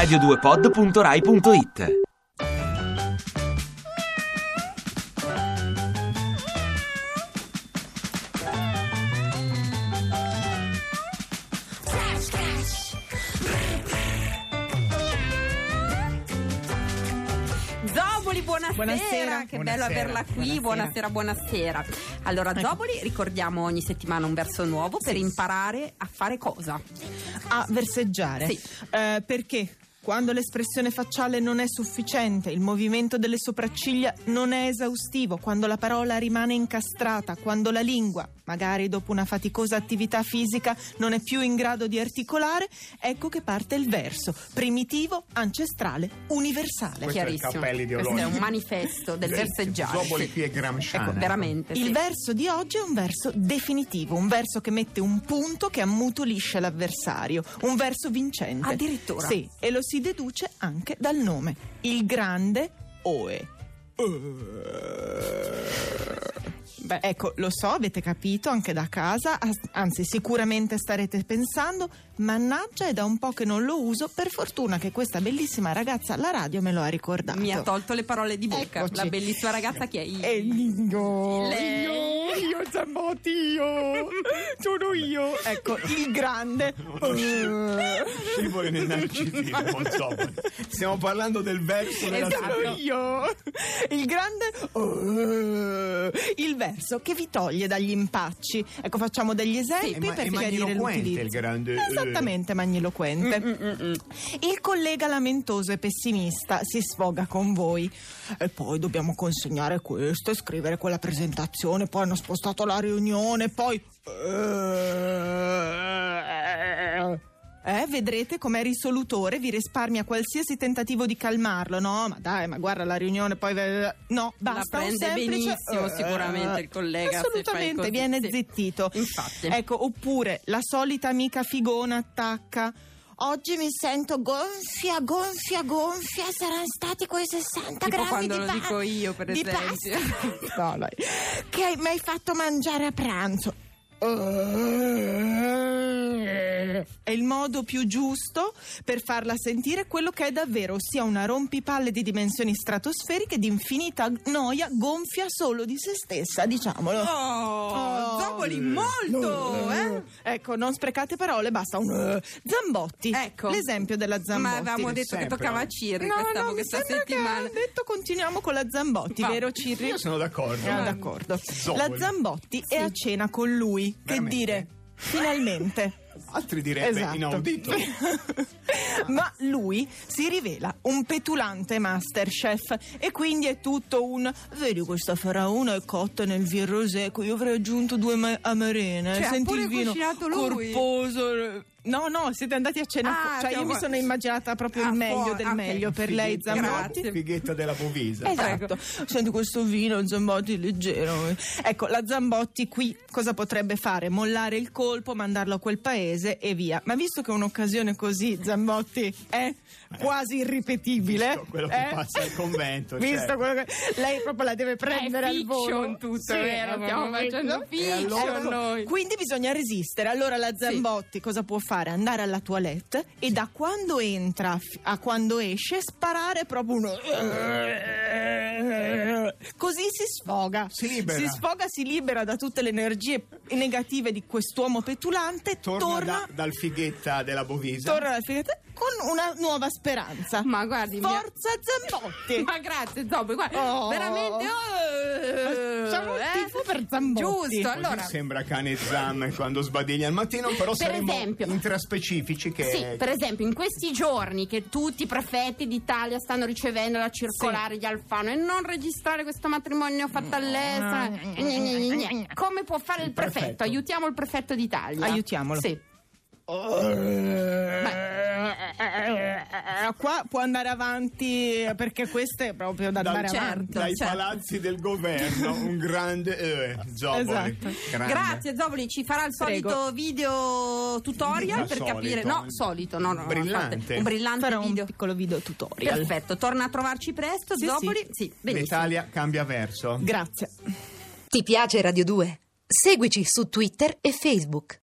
radio2pod.rai.it Zoboli, buonasera. Buonasera. Che Buonasera. bello averla qui. Buonasera, buonasera. Allora, Zoboli, ricordiamo ogni settimana un verso nuovo per imparare a fare cosa? a verseggiare. Sì. Eh, perché? Quando l'espressione facciale non è sufficiente, il movimento delle sopracciglia non è esaustivo, quando la parola rimane incastrata, quando la lingua, magari dopo una faticosa attività fisica, non è più in grado di articolare, ecco che parte il verso, primitivo, ancestrale, universale. Questo è il Chiarissimo. ideologico. Questo è un manifesto del verseggiare. Zoboli sì. qui è Gramsciana. Ecco, veramente. Il sì. verso di oggi è un verso definitivo, un verso che mette un punto che ammutolisce l'avversario, un verso vincente. Addirittura? Sì, e lo si deduce anche dal nome, il grande Oe. Beh, ecco, lo so, avete capito anche da casa, as- anzi sicuramente starete pensando, mannaggia è da un po' che non lo uso, per fortuna che questa bellissima ragazza alla radio me lo ha ricordato. Mi ha tolto le parole di bocca. Eccoci. La bellissima ragazza che è io. E io, Lei. io, io Zambotti, io, sono io. Ecco, il grande. Scivoli nel narcisismo, Zoboli. Stiamo parlando del verso della Esatto. Io, il grande, il verso che vi toglie dagli impacci. Ecco, facciamo degli esempi Sì, per chiarire l'utilizzo. il grande, eh. Esattamente, magniloquente. Mm, Il collega lamentoso e pessimista si sfoga con voi. E poi dobbiamo consegnare questo e scrivere quella presentazione. Poi hanno spostato la riunione. Poi. Eh, vedrete com'è risolutore, vi risparmia qualsiasi tentativo di calmarlo. No, ma dai, ma guarda la riunione, poi. No, basta. un prende semplice- benissimo sicuramente il collega, se fai Assolutamente, così, viene sì. zittito. Infatti. Ecco, oppure la solita amica figona attacca. Oggi mi sento gonfia, gonfia, gonfia. Saranno stati quei 60 Tipo grammi quando di lo pa- dico io, per di esempio. pasta. No. Che mi hai fatto mangiare a pranzo. È il modo più giusto per farla sentire quello che è davvero, ossia una rompipalle di dimensioni stratosferiche di infinita noia, gonfia solo di se stessa, diciamolo. Oh, Zoboli, molto, eh? Ecco, non sprecate parole, basta un eh. Zambotti. Ecco. L'esempio della Ma Zambotti. avevamo detto che sempre. toccava a Cirri No, questa, no, questa sembra che settimana. ha detto continuiamo con la Zambotti, Va. vero Cirri? Io sono d'accordo. Ah, d'accordo. Zoboli. La Zambotti è a cena con lui. Che Veramente? dire? Finalmente. Altri direbbe Esatto. inaudito. Ma lui si rivela un petulante masterchef e quindi è tutto un vedi questa faraona è cotta nel vin rosé io avrei aggiunto due ma- amarene Cioè, senti il vino cucinato lui? corposo no no siete andati a cena Ah, cioè io mi sono immaginata proprio Ah, il meglio del ok. meglio per lei Fighetta- Zambotti Grazie. Fighetta della Bovisa. Esatto, senti questo vino Zambotti leggero. Ecco, la Zambotti qui cosa potrebbe fare? Mollare il colpo, mandarlo a quel paese e via. Ma visto che un'occasione così, Zambotti, è quasi irripetibile. Visto quello che eh? passa al convento, Visto certo. che lei proprio la deve prendere al volo. fiction tutto, Sì, vero? Stiamo facendo fiction Ecco, noi. Quindi bisogna resistere. Allora la Zambotti cosa può fare? Andare alla toilette e da quando entra a quando esce sparare proprio uno così si sfoga. Si libera. Si sfoga, si libera da tutte le energie negative di quest'uomo petulante, Torna, torna, da- dal fighetta della Bovisa. torna alla figata con una nuova speranza. Ma guardi, Forza Zambotti! Ma grazie Zoboli, guarda, Oh. veramente oh, Facciamo il eh? per Zambotti. Giusto, Così allora sembra cane Zam quando sbadiglia al mattino, però saremo esempio. intraspecifici che Sì, per esempio, in questi giorni che tutti i prefetti d'Italia stanno ricevendo la circolare di Alfano e non registrare questo matrimonio fatto all'estero, gne. come può fare il prefetto? prefetto. Aiutiamo il prefetto d'Italia. Aiutiamolo. Sì. Eh, Qua può andare avanti perché questo è proprio da andare certo. avanti. dai certo. palazzi del governo, un grande eh, Zoboli. Esatto. Grande. Grazie Zoboli, ci farà il solito Prego. video tutorial per solito. capire. No, solito, no, no, Brillante. infatti, un brillante Farò un video. piccolo video tutorial. Perfetto, torna a trovarci presto, Sì, Zoboli. Sì, benissimo. L'Italia cambia verso. Grazie. Ti piace Radio 2? Seguici su Twitter e Facebook.